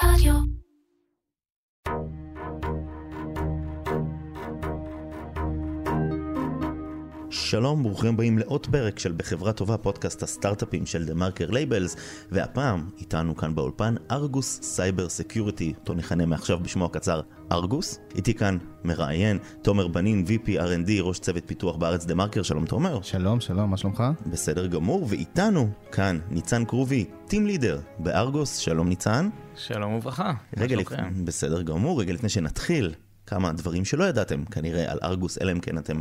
Adiós. שלום, ברוכים הבאים לעוד פרק של בחברה טובה, פודקאסט הסטארט-אפים של TheMarker Labels, והפעם איתנו כאן באולפן ארגוס Cyber Security, אותו נכנה מעכשיו בשמו הקצר ארגוס. איתי כאן מראיין, תומר בנין, VP R&D, ראש צוות פיתוח בארץ TheMarker, שלום תומר. שלום, שלום, מה שלומך? בסדר גמור, ואיתנו כאן ניצן קרובי, team leader בארגוס, שלום ניצן. שלום וברכה. רגע, לפ... בסדר גמור, רגע לפני שנתחיל, כמה דברים שלא ידעתם כנראה על ארגוס, אלא אם כן אתם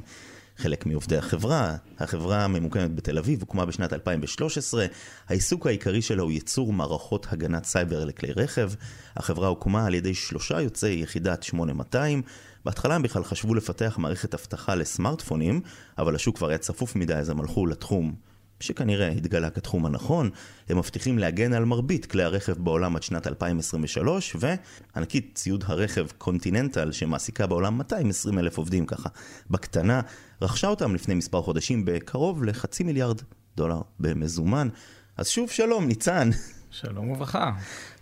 חלק מעובדי החברה. החברה ממוקמת בתל אביב, הוקמה בשנת 2013. העיסוק העיקרי שלה הוא ייצור מערכות הגנת סייבר לכלי רכב. החברה הוקמה על ידי שלושה יוצאי יחידת 8200. בהתחלה הם בכלל חשבו לפתח מערכת אבטחה לסמארטפונים, אבל השוק כבר היה צפוף מדי, אז הם הלכו לתחום שכנראה התגלה כתחום הנכון, הם מבטיחים להגן על מרבית כלי הרכב בעולם עד שנת 2023, וענקית ציוד הרכב קונטיננטל, שמעסיקה בעולם 220 אלף עובדים ככה, בקטנה, רכשה אותם לפני מספר חודשים בקרוב לחצי מיליארד דולר במזומן. אז שוב שלום, ניצן. שלום וברכה.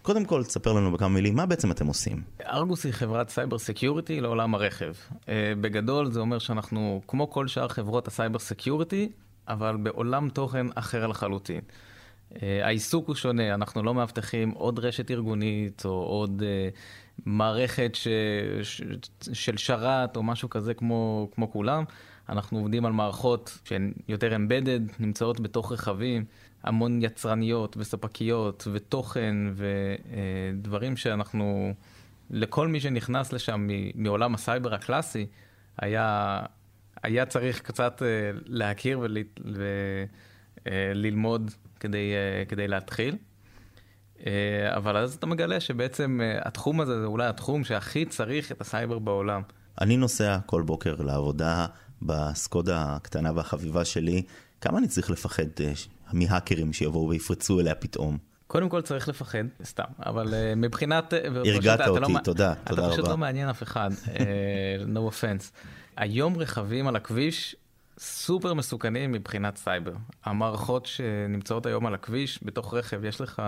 קודם כל, תספר לנו בכמה מילים, מה בעצם אתם עושים? ארגוס היא חברת cyber security לעולם הרכב. אה, בגדול זה אומר שאנחנו, כמו כל שאר חברות ה cyber security, אבל בעולם תוכן אחר לחלוטין. אה, העיסוק הוא שונה, אנחנו לא מאבטחים עוד רשת ארגונית או עוד אה, מערכת ש... ש... של שרת או משהו כזה כמו, כמו כולם. אנחנו עובדים על מערכות שהן יותר אמבדד, נמצאות בתוך רכבים, המון יצרניות וספקיות ותוכן ודברים שאנחנו, לכל מי שנכנס לשם מעולם הסייבר הקלאסי, היה, היה צריך קצת אה, להכיר וללמוד כדי, אה, כדי להתחיל. אה, אבל אז אתה מגלה שבעצם אה, התחום הזה זה אולי התחום שהכי צריך את הסייבר בעולם. אני נוסע כל בוקר לעבודה בסקודה הקטנה והחביבה שלי. כמה אני צריך לפחד אה, מהאקרים שיבואו ויפרצו אליה פתאום? קודם כל צריך לפחד, סתם, אבל uh, מבחינת... פשוט הרגעת אתה אותי, לא, תודה, אתה תודה פשוט רבה. לא מעניין אף אחד, uh, no offense. היום רכבים על הכביש סופר מסוכנים מבחינת סייבר. המערכות שנמצאות היום על הכביש, בתוך רכב יש לך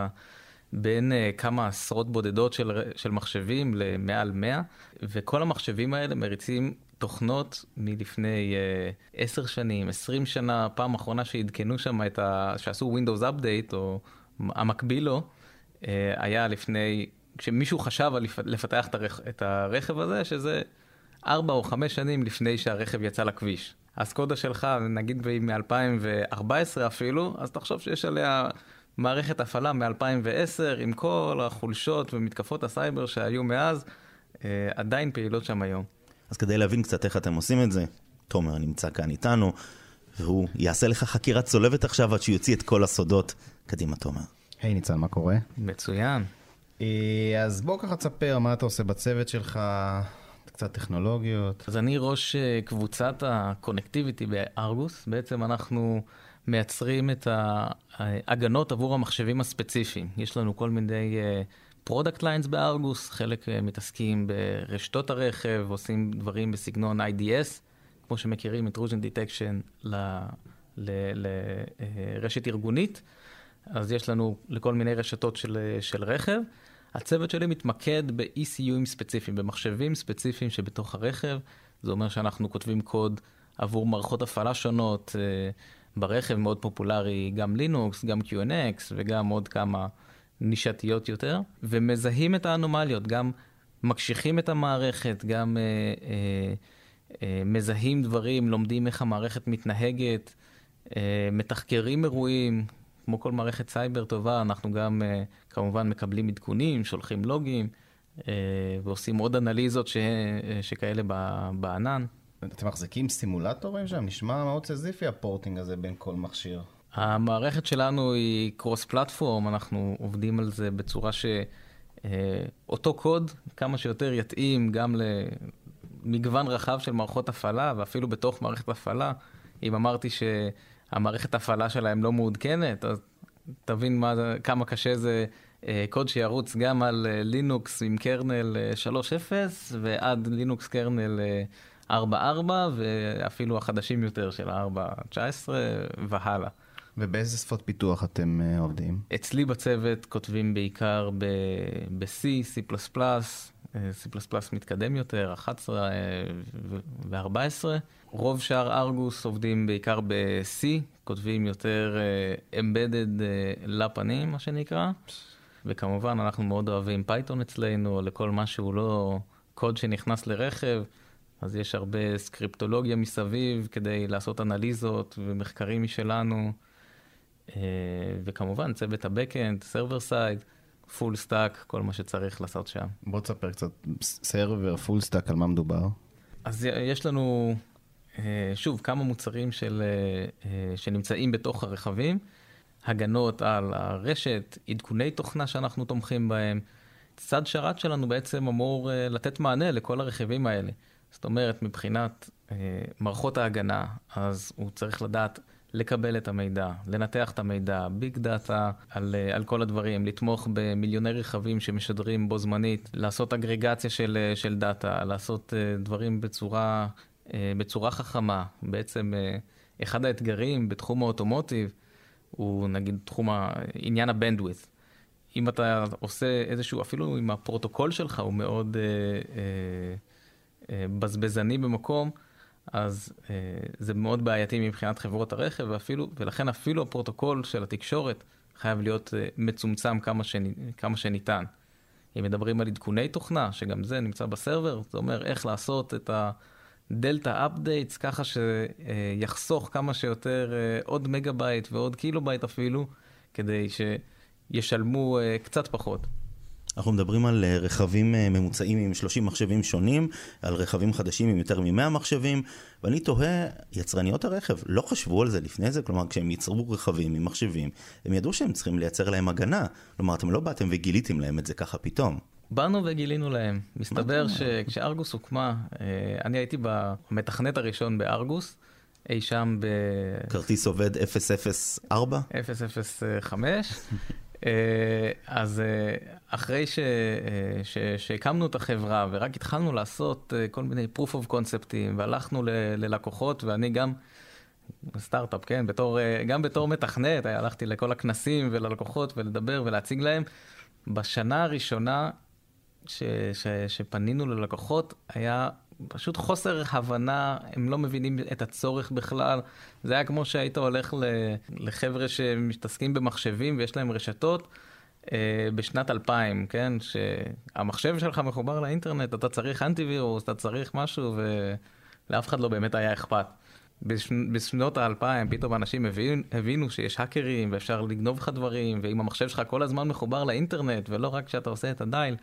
בין uh, כמה עשרות בודדות של, של מחשבים למעל 100, וכל המחשבים האלה מריצים תוכנות מלפני uh, 10 שנים, 20 שנה, פעם אחרונה שעדכנו שם את ה... שעשו Windows Update, או המקביל לו, אה, היה לפני, כשמישהו חשב על לפ- לפתח את הרכב הזה, שזה ארבע או חמש שנים לפני שהרכב יצא לכביש. הסקודה שלך, נגיד מ-2014 אפילו, אז תחשוב שיש עליה מערכת הפעלה מ-2010, עם כל החולשות ומתקפות הסייבר שהיו מאז, אה, עדיין פעילות שם היום. אז כדי להבין קצת איך אתם עושים את זה, תומר נמצא כאן איתנו, והוא יעשה לך חקירה צולבת עכשיו עד שיוציא את כל הסודות. קדימה, תומר. היי ניצן, מה קורה? מצוין. אה, אז בוא ככה תספר מה אתה עושה בצוות שלך, קצת טכנולוגיות. אז אני ראש אה, קבוצת ה connectivity בארגוס. בעצם אנחנו מייצרים את ההגנות עבור המחשבים הספציפיים. יש לנו כל מיני product lines בארגוס, חלק אה, מתעסקים ברשתות הרכב, עושים דברים בסגנון IDS, כמו שמכירים intrusion detection לרשת ארגונית. אז יש לנו לכל מיני רשתות של, אה, של רכב. הצוות שלי מתמקד ב-ECUים ספציפיים, במחשבים ספציפיים שבתוך הרכב. זה אומר שאנחנו כותבים קוד עבור מערכות הפעלה שונות אה, ברכב, מאוד פופולרי, גם לינוקס, גם QNX וגם עוד כמה נישתיות יותר, ומזהים את האנומליות, גם מקשיחים את המערכת, גם אה, אה, אה, מזהים דברים, לומדים איך המערכת מתנהגת, אה, מתחקרים אירועים, כמו כל מערכת סייבר טובה, אנחנו גם אה, כמובן מקבלים עדכונים, שולחים לוגים, אה, ועושים עוד אנליזות ש, אה, שכאלה בענן. אתם מחזיקים סימולטורים שם? נשמע מאוד סזיפי ה porting הזה בין כל מכשיר. המערכת שלנו היא cross platform, אנחנו עובדים על זה בצורה שאותו קוד כמה שיותר יתאים גם למגוון רחב של מערכות הפעלה, ואפילו בתוך מערכת הפעלה. אם אמרתי שהמערכת הפעלה שלהם לא מעודכנת, אז תבין מה, כמה קשה זה אה, קוד שירוץ גם על אה, לינוקס עם קרנל אה, 3.0 ועד לינוקס קרנל אה, 4.4 ואפילו החדשים יותר של ה-4.19 והלאה. ובאיזה שפות פיתוח אתם uh, עובדים? אצלי בצוות כותבים בעיקר ב-C, C++, C++ מתקדם יותר, 11 ו-14. רוב שאר ארגוס עובדים בעיקר ב-C, כותבים יותר אה, embedded אה, לפנים, מה שנקרא. וכמובן, אנחנו מאוד אוהבים Python אצלנו, לכל מה שהוא לא קוד שנכנס לרכב. אז יש הרבה סקריפטולוגיה מסביב כדי לעשות אנליזות ומחקרים משלנו. אה, וכמובן, צוות ה-Backend, Server Side, full stack, כל מה שצריך לעשות שם. בוא תספר קצת, server, full stack, על מה מדובר? אז יש לנו, אה, שוב, כמה מוצרים של, אה, שנמצאים בתוך הרכבים, הגנות על הרשת, עדכוני תוכנה שאנחנו תומכים בהם. צד שרת שלנו בעצם אמור לתת מענה לכל הרכיבים האלה. זאת אומרת, מבחינת מערכות ההגנה, אז הוא צריך לדעת לקבל את המידע, לנתח את המידע, big data על, אה, על כל הדברים, לתמוך במיליוני רכבים שמשדרים בו זמנית, לעשות אגרגציה של, אה, של data, לעשות אה, דברים בצורה, בצורה חכמה. בעצם אחד האתגרים בתחום ה automotive הוא נגיד תחום עניין ה bandwidth. אם אתה עושה איזשהו, אפילו אם הפרוטוקול שלך הוא מאוד אה, אה, אה, בזבזני במקום, אז אה, זה מאוד בעייתי מבחינת חברות הרכב, ואפילו, ולכן אפילו הפרוטוקול של התקשורת חייב להיות אה, מצומצם כמה, שני, כמה שניתן. אם מדברים על עדכוני תוכנה, שגם זה נמצא ב server, זה אומר איך לעשות את ה delta updates ככה שיחסוך כמה שיותר אה, עוד מגה בייט ועוד קילו בייט אפילו, כדי שישלמו אה, קצת פחות. אנחנו מדברים על אה, רכבים אה, ממוצעים עם 30 מחשבים שונים, על רכבים חדשים עם יותר מ-100 מחשבים, ואני תוהה, יצרניות הרכב לא חשבו על זה לפני זה? כלומר, כשהם ייצרו רכבים עם מחשבים, הם ידעו שהם צריכים לייצר להם הגנה. כלומר, אתם לא באתם וגיליתם להם את זה ככה פתאום. באנו וגילינו להם. מסתבר שכשארגוס הוקמה, אה, אני הייתי במתכנת הראשון בארגוס. אי שם ב... כרטיס עובד 004? 005. אה, אז אה, אחרי אה, שהקמנו את החברה ורק התחלנו לעשות כל מיני proof of conceptים והלכנו ללקוחות ואני גם סטארט-אפ, כן, בתור, גם בתור מתכנת, הלכתי לכל הכנסים וללקוחות ולדבר ולהציג להם. בשנה הראשונה ש, ש, שפנינו ללקוחות היה פשוט חוסר הבנה, הם לא מבינים את הצורך בכלל. זה היה כמו שהיית הולך לחבר'ה שמתעסקים במחשבים ויש להם רשתות. אה, בשנת 2000, כן? שהמחשב שלך מחובר לאינטרנט, אתה צריך אנטיווירוס, אתה צריך משהו, ולאף אחד לא באמת היה אכפת. בשנות האלפיים פתאום אנשים הבינו, הבינו שיש האקרים ואפשר לגנוב לך דברים, ואם המחשב שלך כל הזמן מחובר לאינטרנט, ולא רק כשאתה עושה את הדייל,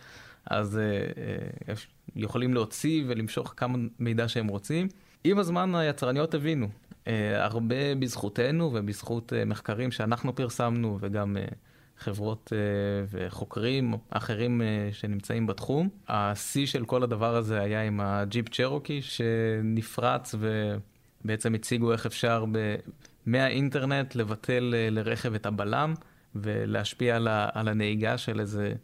אז uh, uh, יכולים להוציא ולמשוך כמה מידע שהם רוצים. עם הזמן היצרניות הבינו, uh, הרבה בזכותנו ובזכות uh, מחקרים שאנחנו פרסמנו וגם uh, חברות uh, וחוקרים אחרים uh, שנמצאים בתחום. השיא של כל הדבר הזה היה עם הג'יפ צ'רוקי שנפרץ ובעצם הציגו איך אפשר ב... מהאינטרנט לבטל uh, לרכב את הבלם ולהשפיע על, ה... על הנהיגה של איזה...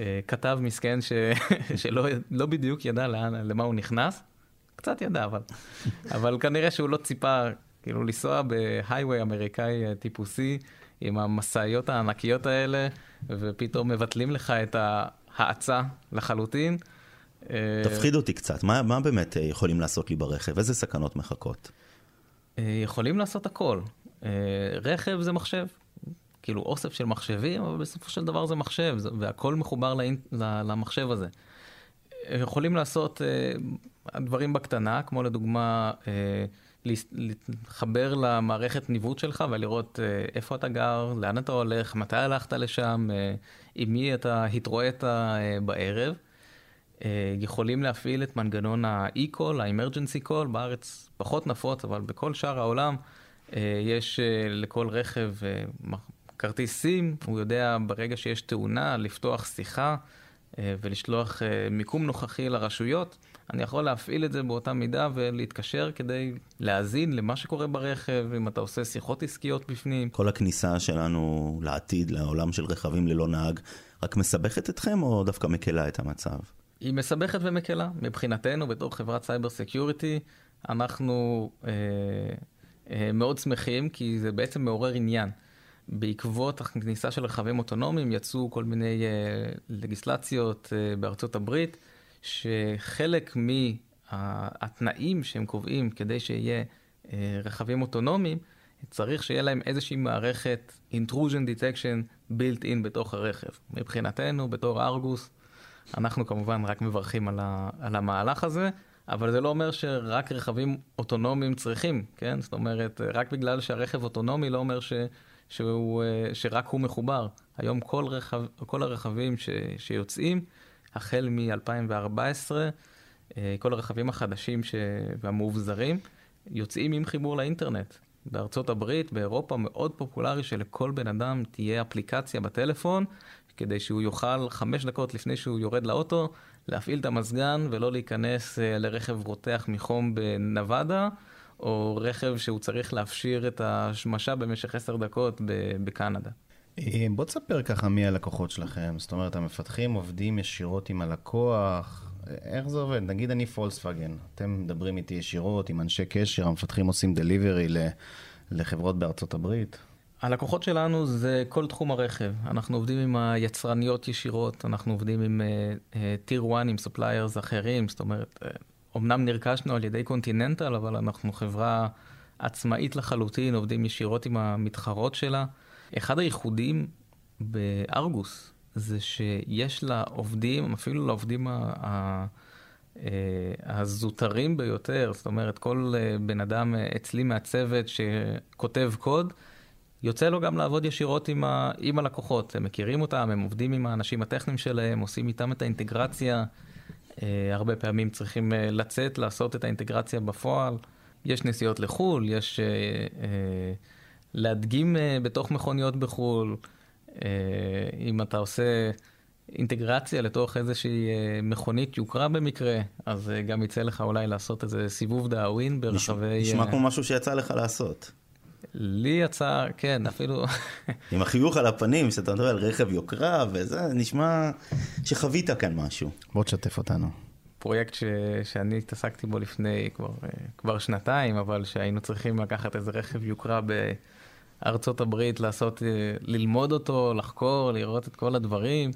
אה, כתב מסכן ש... שלא לא בדיוק ידע לאן, למה הוא נכנס. קצת ידע, אבל, אבל כנראה שהוא לא ציפה, כאילו, לנסוע בהייווי אמריקאי אה, טיפוסי עם המשאיות הענקיות האלה, ופתאום מבטלים לך את ההאצה לחלוטין. אה, תפחיד אותי קצת, מה, מה באמת יכולים לעשות לי ברכב? איזה סכנות מחכות? יכולים לעשות הכל. רכב זה מחשב, כאילו אוסף של מחשבים, אבל בסופו של דבר זה מחשב, והכל מחובר למחשב הזה. יכולים לעשות uh, דברים בקטנה, כמו לדוגמה uh, להתחבר למערכת ניווט שלך ולראות uh, איפה אתה גר, לאן אתה הולך, מתי הלכת לשם, uh, עם מי אתה התרועית uh, בערב. Uh, יכולים להפעיל את מנגנון ה-e-call, ה-emergency call, בארץ פחות נפוץ, אבל בכל שאר העולם uh, יש uh, לכל רכב uh, כרטיס סים, הוא יודע ברגע שיש תאונה לפתוח שיחה אה, ולשלוח אה, מיקום נוכחי לרשויות. אני יכול להפעיל את זה באותה מידה ולהתקשר כדי להאזין למה שקורה ברכב, אם אתה עושה שיחות עסקיות בפנים. כל הכניסה שלנו לעתיד, לעולם של רכבים ללא נהג, רק מסבכת אתכם או דווקא מקלה את המצב? היא מסבכת ומקלה. מבחינתנו, בתור חברת cyber security, אנחנו אה, מאוד שמחים, כי זה בעצם מעורר עניין. בעקבות הכניסה של רכבים אוטונומיים יצאו כל מיני לגיסלציות בארצות הברית, שחלק מהתנאים שהם קובעים כדי שיהיה רכבים אוטונומיים, צריך שיהיה להם איזושהי מערכת intrusion detection built in בתוך הרכב. מבחינתנו, בתור ארגוס, אנחנו כמובן רק מברכים על, ה, על המהלך הזה, אבל זה לא אומר שרק רכבים אוטונומיים צריכים, כן? זאת אומרת, רק בגלל שהרכב אוטונומי לא אומר ש, שהוא, שרק הוא מחובר. היום כל, רכב, כל הרכבים ש, שיוצאים, החל מ-2014, כל הרכבים החדשים ש... והמאובזרים, יוצאים עם חיבור לאינטרנט. בארצות הברית, באירופה, מאוד פופולרי שלכל בן אדם תהיה אפליקציה בטלפון, כדי שהוא יוכל חמש דקות לפני שהוא יורד לאוטו, להפעיל את המזגן ולא להיכנס אה, לרכב רותח מחום בנבדה, או רכב שהוא צריך להפשיר את השמשה במשך עשר דקות בקנדה. אה, בוא תספר ככה מי הלקוחות שלכם. זאת אומרת, המפתחים עובדים ישירות עם הלקוח, איך זה עובד? נגיד אני פולקסווגן, אתם מדברים איתי ישירות עם אנשי קשר, המפתחים עושים delivery לחברות בארצות הברית. הלקוחות שלנו זה כל תחום הרכב. אנחנו עובדים עם היצרניות ישירות, אנחנו עובדים עם Tier אה, 1, עם suppliers אחרים, זאת אומרת, אה, אמנם נרכשנו על ידי קונטיננטל, אבל אנחנו חברה עצמאית לחלוטין, עובדים ישירות עם המתחרות שלה. אחד הייחודים בארגוס זה שיש לעובדים, אפילו לעובדים ה... ה... אה, הזוטרים ביותר, זאת אומרת, כל אה, בן אדם אה, אצלי מהצוות שכותב קוד, יוצא לו גם לעבוד ישירות עם, ה, עם הלקוחות. הם מכירים אותם, הם עובדים עם האנשים הטכניים שלהם, עושים איתם את האינטגרציה. הרבה פעמים צריכים לצאת, לעשות את האינטגרציה בפועל. יש נסיעות לחו"ל, יש להדגים בתוך מכוניות בחו"ל. אה, אם אתה עושה אינטגרציה לתוך איזושהי אה, מכונית יוקרה במקרה, אז אה, גם יצא לך אולי לעשות איזה סיבוב דאווין ברחבי... נשמע כמו משהו שיצא לך לעשות. לי יצא, כן, אפילו... עם החיוך על הפנים, שאתה מדבר על רכב יוקרה, וזה נשמע שחווית כאן משהו. בוא תשתף אותנו. פרויקט ש... שאני התעסקתי בו לפני כבר, כבר שנתיים, אבל שהיינו צריכים לקחת איזה רכב יוקרה ב... ארצות הברית לעשות, אה, ללמוד אותו, לחקור, לראות את כל הדברים.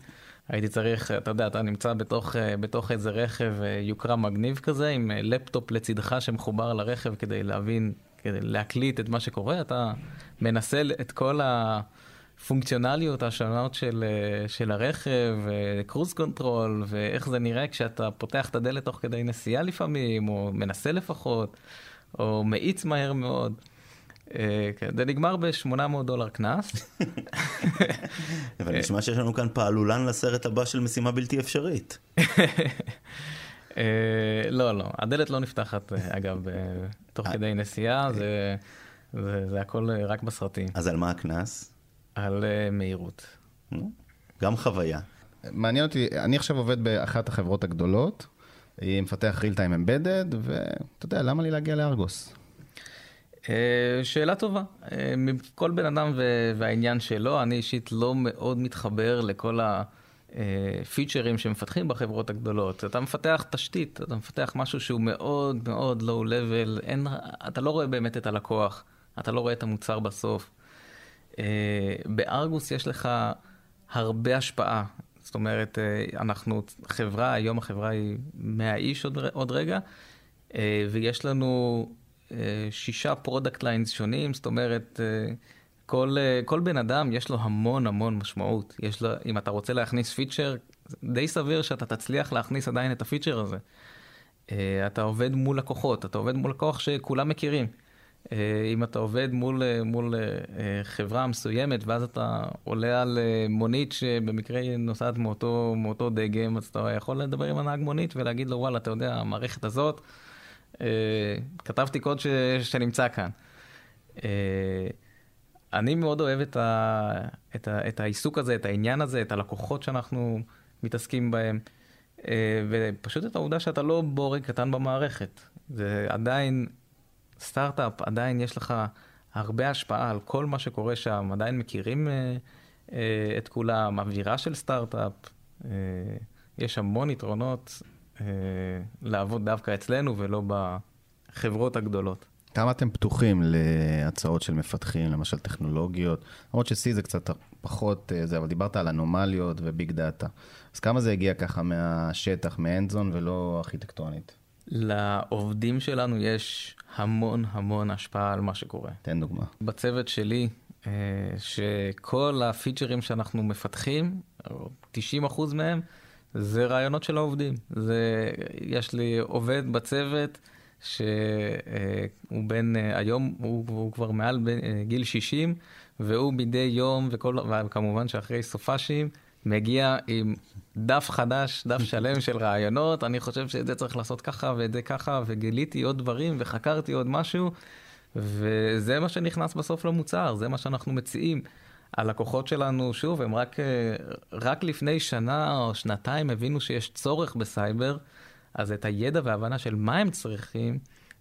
הייתי צריך, אתה יודע, אתה נמצא בתוך, אה, בתוך איזה רכב אה, יוקרה מגניב כזה, עם לפטופ לצדך שמחובר לרכב כדי להבין, כדי להקליט את מה שקורה, אתה מנסה את כל הפונקציונליות השונות של, של הרכב, cruise control, ואיך זה נראה כשאתה פותח את הדלת תוך כדי נסיעה לפעמים, או מנסה לפחות, או מאיץ מהר מאוד. אה, כן, זה נגמר ב-800 דולר קנס. אבל נשמע שיש לנו כאן פעלולן לסרט הבא של משימה בלתי אפשרית. אה, לא, לא, הדלת לא נפתחת, אה, אגב, תוך כדי נסיעה, זה הכל רק בסרטים. אז על מה הקנס? על מהירות. גם חוויה. מעניין אותי, אני עכשיו עובד באחת החברות הגדולות, היא מפתח real time embedded, ואתה יודע, למה לי להגיע לארגוס? אה, שאלה טובה. אה, כל בן אדם והעניין שלו, אני אישית לא מאוד מתחבר לכל הפיצ'רים אה, שמפתחים בחברות הגדולות. אתה מפתח תשתית, אתה מפתח משהו שהוא מאוד מאוד לואו לבל, אתה לא רואה באמת את הלקוח, אתה לא רואה את המוצר בסוף. בארגוס יש לך הרבה השפעה. זאת אומרת, אנחנו חברה, היום החברה היא 100 איש עוד, עוד רגע, ויש לנו שישה product lines שונים, זאת אומרת, אה, כל, אה, כל בן אדם יש לו המון המון משמעות. יש לו, אם אתה רוצה להכניס פיצ'ר, די סביר שאתה תצליח להכניס עדיין את הפיצ'ר הזה. אה, אתה עובד מול לקוחות, אתה עובד מול לקוח שכולם מכירים. אם אתה עובד מול, מול חברה מסוימת ואז אתה עולה על מונית שבמקרה נוסעת מאותו, מאותו דגם, אז אתה יכול לדבר עם הנהג מונית ולהגיד לו וואלה, אתה יודע, המערכת הזאת, אה, כתבתי קוד ש, שנמצא כאן. אה, אני מאוד אוהב את, ה, את, ה, את העיסוק הזה, את העניין הזה, את הלקוחות שאנחנו מתעסקים בהם, אה, ופשוט את העובדה שאתה לא בורג קטן במערכת. זה עדיין סטארט-אפ, עדיין יש לך הרבה השפעה על כל מה שקורה שם, עדיין מכירים את כולם, אווירה של סטארט-אפ, יש המון יתרונות אה, לעבוד דווקא אצלנו ולא בחברות הגדולות. כמה אתם פתוחים להצעות של מפתחים, למשל טכנולוגיות? למרות ש-C זה קצת פחות אה, זה, אבל דיברת על אנומליות וביג דאטה. אז כמה זה הגיע ככה מהשטח, מאנזון ולא ארכיטקטונית? לעובדים שלנו יש המון המון השפעה על מה שקורה. תן דוגמה. בצוות שלי, אה, שכל הפיצ'רים שאנחנו מפתחים, 90% מהם, זה רעיונות של העובדים. זה, יש לי עובד בצוות שהוא בן, אה, היום הוא, הוא כבר מעל אה, גיל 60, והוא מדי יום, וכל, וכמובן שאחרי סופאשים, מגיע עם דף חדש, דף שלם של רעיונות, אני חושב שאת זה צריך לעשות ככה ואת זה ככה, וגיליתי עוד דברים וחקרתי עוד משהו, וזה מה שנכנס בסוף למוצר, זה מה שאנחנו מציעים. הלקוחות שלנו, שוב, הם רק, רק לפני שנה או שנתיים הבינו שיש צורך בסייבר, אז את הידע וההבנה של מה הם צריכים,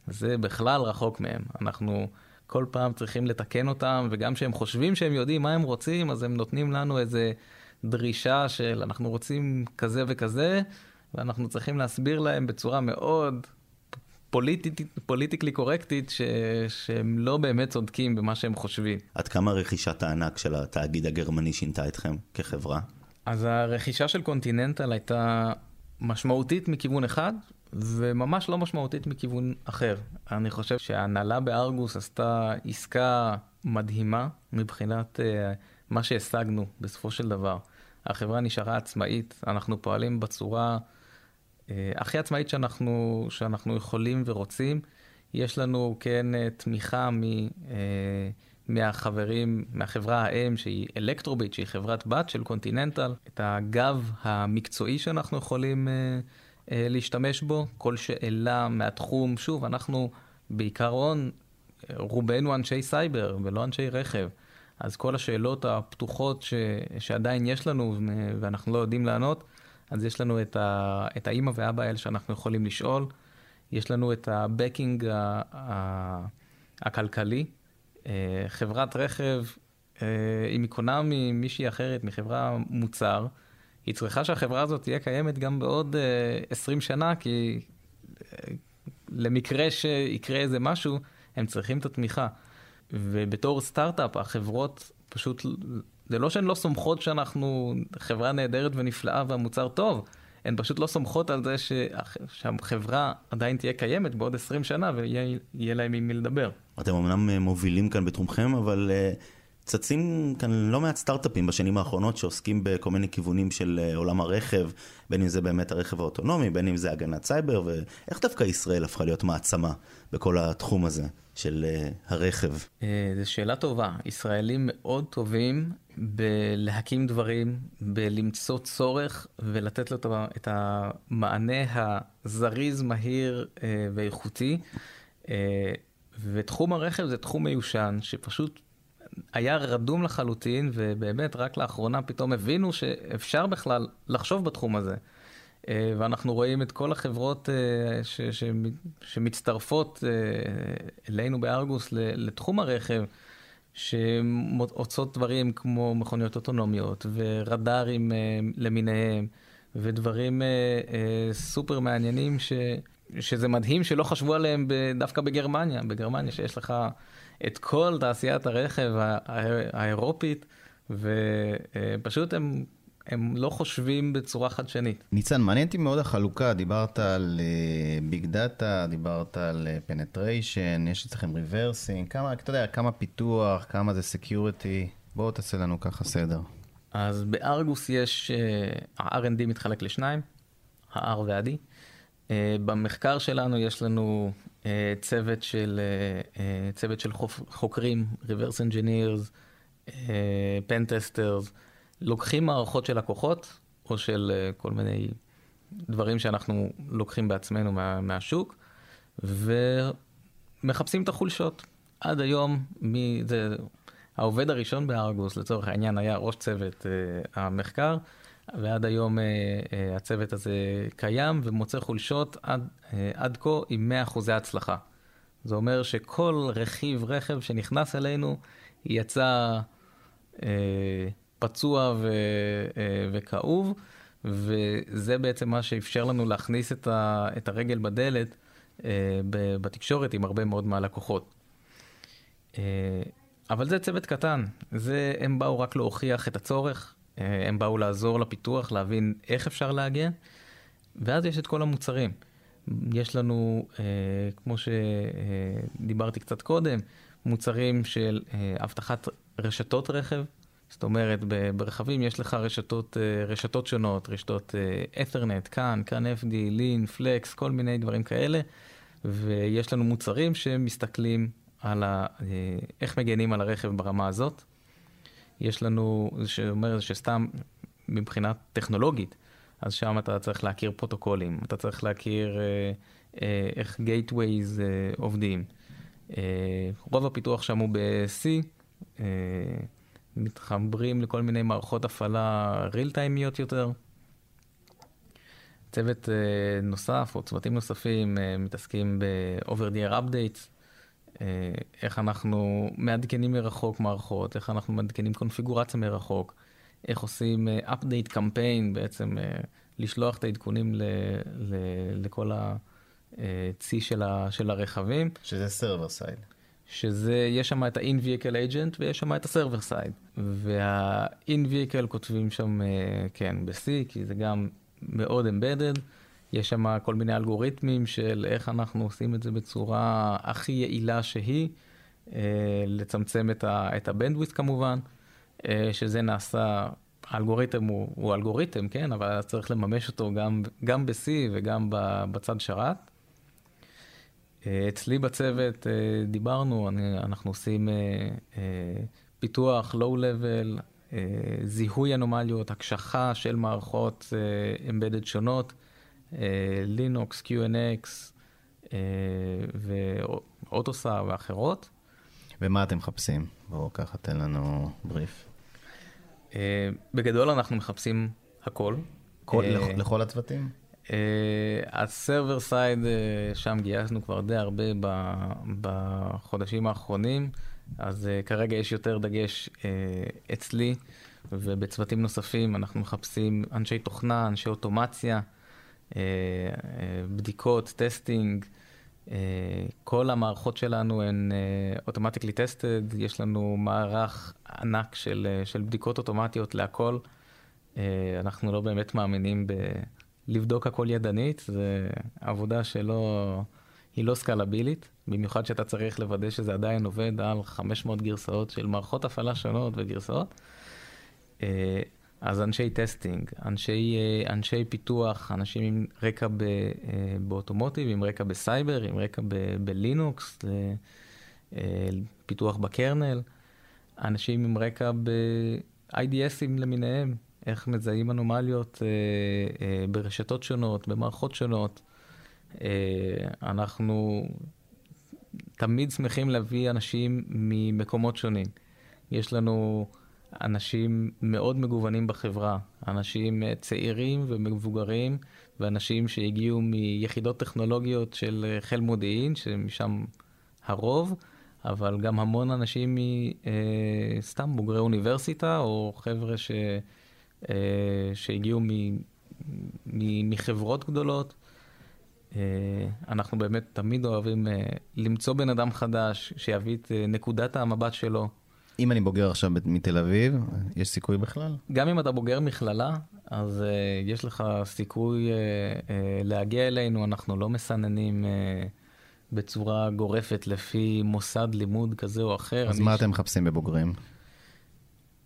זה בכלל רחוק מהם. אנחנו כל פעם צריכים לתקן אותם, וגם כשהם חושבים שהם יודעים מה הם רוצים, אז הם נותנים לנו איזה דרישה של אנחנו רוצים כזה וכזה, ואנחנו צריכים להסביר להם בצורה מאוד פוליטיקלי קורקטית, ש... שהם לא באמת צודקים במה שהם חושבים. עד כמה רכישת הענק של התאגיד הגרמני שינתה אתכם כחברה? אז הרכישה של קונטיננטל הייתה משמעותית מכיוון אחד, וממש לא משמעותית מכיוון אחר. אני חושב שההנהלה בארגוס עשתה עסקה מדהימה מבחינת uh, מה שהשגנו בסופו של דבר. החברה נשארה עצמאית, אנחנו פועלים בצורה uh, הכי עצמאית שאנחנו, שאנחנו יכולים ורוצים. יש לנו כן uh, תמיכה מ, uh, מהחברים, מהחברה האם שהיא אלקטרוביט, שהיא חברת בת של קונטיננטל, את הגב המקצועי שאנחנו יכולים uh, uh, להשתמש בו, כל שאלה מהתחום, שוב, אנחנו בעיקרון, רובנו אנשי סייבר ולא אנשי רכב. אז כל השאלות הפתוחות ש, שעדיין יש לנו ואנחנו לא יודעים לענות, אז יש לנו את, ה, את האימא ואבא האלה שאנחנו יכולים לשאול. יש לנו את ה backing הכלכלי. אה, חברת רכב, אה, אם היא קונה ממישהי אחרת, מחברה מוצר, היא צריכה שהחברה הזאת תהיה קיימת גם בעוד 20 אה, שנה, כי למקרה שיקרה איזה משהו, הם צריכים את התמיכה. ובתור סטארט-אפ, החברות פשוט, זה לא שהן לא סומכות שאנחנו חברה נהדרת ונפלאה והמוצר טוב, הן פשוט לא סומכות על זה שהחברה עדיין תהיה קיימת בעוד 20 שנה ויהיה להם עם מי לדבר. אתם אמנם מובילים כאן בתחומכם, אבל אה, צצים כאן לא מעט סטארט-אפים בשנים האחרונות שעוסקים בכל מיני כיוונים של אה, עולם הרכב, בין אם זה באמת הרכב האוטונומי, בין אם זה הגנת סייבר, ואיך דווקא ישראל הפכה להיות מעצמה בכל התחום הזה של אה, הרכב? אה, זו שאלה טובה. ישראלים מאוד טובים בלהקים דברים, בלמצוא צורך ולתת לו את המענה הזריז, מהיר ואיכותי. ותחום הרכב זה תחום מיושן, שפשוט היה רדום לחלוטין, ובאמת רק לאחרונה פתאום הבינו שאפשר בכלל לחשוב בתחום הזה. אה, ואנחנו רואים את כל החברות אה, ש, ש, שמצטרפות אה, אלינו בארגוס לתחום הרכב, שעושות דברים כמו מכוניות אוטונומיות ורדארים למיניהם, ודברים סופר מעניינים ש, שזה מדהים שלא חשבו עליהם דווקא בגרמניה. בגרמניה שיש לך... את כל תעשיית הרכב האירופית, ופשוט הם... הם לא חושבים בצורה חדשנית. ניצן, מעניין אותי מאוד החלוקה, דיברת על big data, דיברת על penetration, אה, יש אצלכם reversing, כמה, אתה יודע, כמה פיתוח, כמה זה security, בוא תעשה לנו ככה סדר. אז בארגוס יש, אה, ה-R&D מתחלק לשניים, ה-R וה-D. אה, במחקר שלנו יש לנו אה, צוות של, אה, אה, צוות של חוקרים, reverse engineers, pen testers, לוקחים מערכות של לקוחות, או של כל מיני דברים שאנחנו לוקחים בעצמנו מה, מהשוק, ומחפשים את החולשות. עד היום, מי, זה, העובד הראשון בארגוס, לצורך העניין, היה ראש צוות המחקר, ועד היום uh, uh, הצוות הזה קיים ומוצא חולשות עד, uh, עד כה עם 100% הצלחה. זה אומר שכל רכיב רכב שנכנס אלינו יצא פצוע ו, וכאוב, וזה בעצם מה שאפשר לנו להכניס את, ה, את הרגל בדלת בתקשורת עם הרבה מאוד מהלקוחות. אבל זה צוות קטן, זה, הם באו רק להוכיח את הצורך, הם באו לעזור לפיתוח, להבין איך אפשר להגיע, ואז יש את כל המוצרים. יש לנו, כמו שדיברתי קצת קודם, מוצרים של אבטחת רשתות רכב, זאת אומרת, ברכבים יש לך רשתות, אה, רשתות שונות, רשתות את'רנט, כאן, כאן FD, לין, פלקס, כל מיני דברים כאלה, ויש לנו מוצרים שמסתכלים על ה, אה, איך מגנים על הרכב ברמה הזאת. יש לנו, זה שאומר שסתם מבחינה טכנולוגית, אז שם אתה צריך להכיר פרוטוקולים, אתה צריך להכיר אה, אה, איך גייטווייז אה, עובדים. אה, רוב הפיתוח שם הוא ב-C. אה, מתחברים לכל מיני מערכות הפעלה ריל טיימיות יותר. צוות uh, נוסף או צוותים נוספים uh, מתעסקים ב-over the updates, איך אנחנו מעדכנים מרחוק מערכות, איך אנחנו מעדכנים קונפיגורציה מרחוק, איך עושים uh, update campaign, בעצם uh, לשלוח את העדכונים ל- ל- לכל הצי של, ה- של הרכבים. שזה server side. שזה, יש שם את ה-in-vehicle agent ויש שם את ה-server side. וה-in-vehicle כותבים שם, אה, כן, ב-C, כי זה גם מאוד embedded. יש שם כל מיני אלגוריתמים של איך אנחנו עושים את זה בצורה הכי יעילה שהיא, אה, לצמצם את, ה- את הבנדוויץ כמובן, אה, שזה נעשה, האלגוריתם הוא, הוא אלגוריתם, כן, אבל צריך לממש אותו גם, גם ב-C וגם בצד שרת. אה, אצלי בצוות דיברנו, אני, אנחנו עושים פיתוח לואו-לבל, זיהוי אנומליות, הקשחה של מערכות אמבדד שונות, לינוקס, QNX ואוטוסה ואחרות. ומה אתם מחפשים? בואו ככה תן לנו בריף. בגדול אנחנו מחפשים הכל. כל, לכל הצוותים? הסרבר סייד, שם גייסנו כבר די הרבה בחודשים האחרונים, אז כרגע יש יותר דגש אצלי, ובצוותים נוספים אנחנו מחפשים אנשי תוכנה, אנשי אוטומציה, בדיקות, testing. אה, כל המערכות שלנו הן automatically tested, יש לנו מערך ענק של, של בדיקות אוטומטיות להכל. אנחנו לא באמת מאמינים ב... לבדוק הכל ידנית, זה עבודה שלא, היא לא סקלבילית, במיוחד שאתה צריך לוודא שזה עדיין עובד על 500 גרסאות של מערכות הפעלה שונות וגרסאות. אה, אז אנשי testing, אנשי, אה, אנשי פיתוח, אנשים עם רקע ב, אה, ב automotive, עם רקע בסייבר, עם רקע ב, בלינוקס, פיתוח ב kernel, אנשים עם רקע ב-IDS ים למיניהם, איך מזהים אנומליות אה, אה, ברשתות שונות, במערכות שונות. אה, אנחנו תמיד שמחים להביא אנשים ממקומות שונים. יש לנו אנשים מאוד מגוונים בחברה, אנשים צעירים ומבוגרים, ואנשים שהגיעו מיחידות טכנולוגיות של אה, חיל מודיעין, שמשם הרוב, אבל גם המון אנשים מסתם אה, בוגרי אוניברסיטה, או חבר'ה ש... אה, שהגיעו מ, מ, מחברות גדולות. אנחנו באמת תמיד אוהבים למצוא בן אדם חדש שיביא את נקודת המבט שלו. אם אני בוגר עכשיו מתל אביב, יש סיכוי בכלל? גם אם אתה בוגר מכללה, אז uh, יש לך סיכוי uh, uh, להגיע אלינו, אנחנו לא מסננים uh, בצורה גורפת לפי מוסד לימוד כזה או אחר. אז מה ש... אתם מחפשים בבוגרים?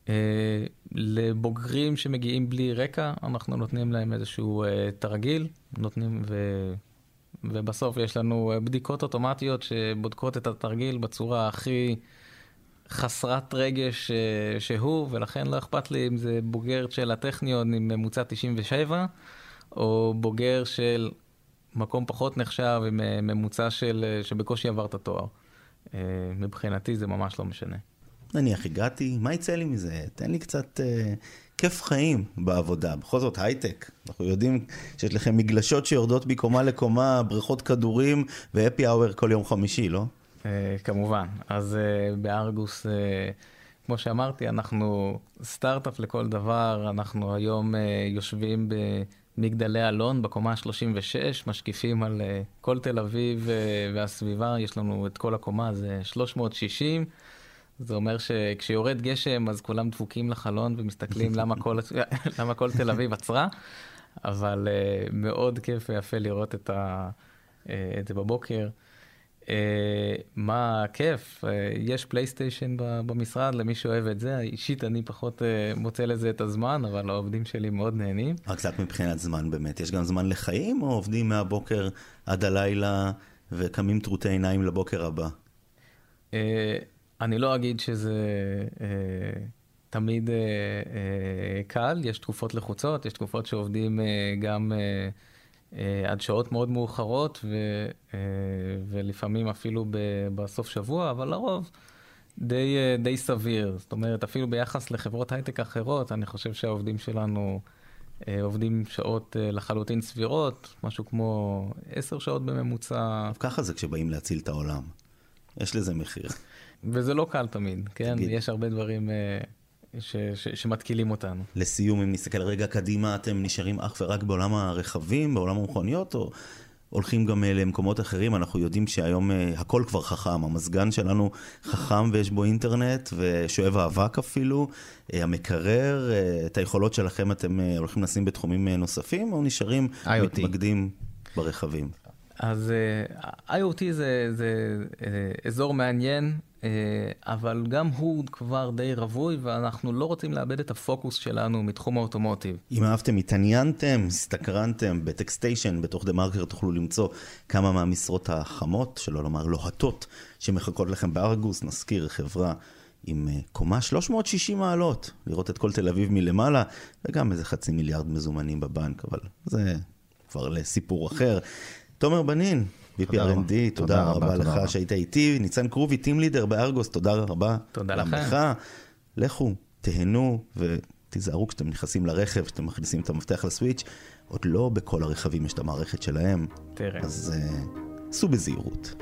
אה, לבוגרים שמגיעים בלי רקע, אנחנו נותנים להם איזשהו אה, תרגיל, נותנים ו... ובסוף יש לנו בדיקות אוטומטיות שבודקות את התרגיל בצורה הכי חסרת רגש שהוא, ולכן לא אכפת לי אם זה בוגר של הטכניון עם ממוצע 97, או בוגר של מקום פחות נחשב עם ממוצע של, שבקושי עבר את התואר. מבחינתי זה ממש לא משנה. נניח הגעתי, מה יצא לי מזה? תן לי קצת אה, כיף חיים בעבודה. בכל זאת הייטק, אנחנו יודעים שיש לכם מגלשות שיורדות מקומה לקומה, בריכות כדורים והפי אאואר כל יום חמישי, לא? אה, כמובן. אז אה, בארגוס, אה, כמו שאמרתי, אנחנו סטארט-אפ לכל דבר, אנחנו היום יושבים מגדלי אלון בקומה ה-36, משקיפים על כל תל אביב והסביבה, יש לנו את כל הקומה, זה 360. זה אומר שכשיורד גשם אז כולם דפוקים לחלון ומסתכלים למה כל, למה כל תל אביב עצרה, אבל uh, מאוד כיף ויפה לראות את, ה, uh, את זה בבוקר. Uh, מה כיף, uh, יש פלייסטיישן במשרד למי שאוהב את זה, אישית אני פחות uh, מוצא לזה את הזמן, אבל העובדים שלי מאוד נהנים. רק קצת מבחינת זמן באמת, יש גם זמן לחיים או עובדים מהבוקר עד הלילה וקמים טרוטי עיניים לבוקר הבא? אני לא אגיד שזה תמיד קל, יש תקופות לחוצות, יש תקופות שעובדים גם... אה, עד שעות מאוד מאוחרות, ו, אה, ולפעמים אפילו בסוף שבוע, אבל לרוב די, אה, די סביר. זאת אומרת, אפילו ביחס לחברות הייטק אחרות, אני חושב שהעובדים שלנו עובדים שעות לחלוטין סבירות, משהו כמו עשר שעות בממוצע. ככה זה כשבאים להציל את העולם. יש לזה מחיר. וזה לא קל תמיד, כן? תגיד. יש הרבה דברים ש, ש, שמתקילים אותנו. לסיום, אם נסתכל רגע קדימה, אתם נשארים אך ורק בעולם הרכבים, בעולם המכוניות, או הולכים גם אה, למקומות אחרים? אנחנו יודעים שהיום אה, הכל כבר חכם, המזגן שלנו חכם ויש בו אינטרנט, ושואב האבק אפילו, אה, המקרר, את היכולות שלכם אתם הולכים לשים בתחומים נוספים, או נשארים IoT. מתמקדים ברכבים? אז uh, IoT זה, זה uh, אזור מעניין, אבל גם הוא כבר די רווי, ואנחנו לא רוצים לאבד את הפוקוס שלנו מתחום האוטומוטיב. אם אהבתם, התעניינתם, הסתקרנתם, בטקסטיישן, בתוך דה מרקר תוכלו למצוא כמה מהמשרות החמות, שלא לומר לוהטות, שמחכות לכם בארגוס, נזכיר חברה. עם קומה 360 מעלות, לראות את כל תל אביב מלמעלה, וגם איזה חצי מיליארד מזומנים בבנק, אבל זה כבר לסיפור אחר. תומר בנין, VP R&D, תודה רבה לך שהיית איתי. ניצן קרובי, טים לידר בארגוס, תודה רבה. תודה לכם. לכו, תהנו ותיזהרו כשאתם נכנסים לרכב, כשאתם מכניסים את המפתח לסוויץ'. עוד לא בכל הרכבים יש את המערכת שלהם. תראה. אז uh, סעו בזהירות.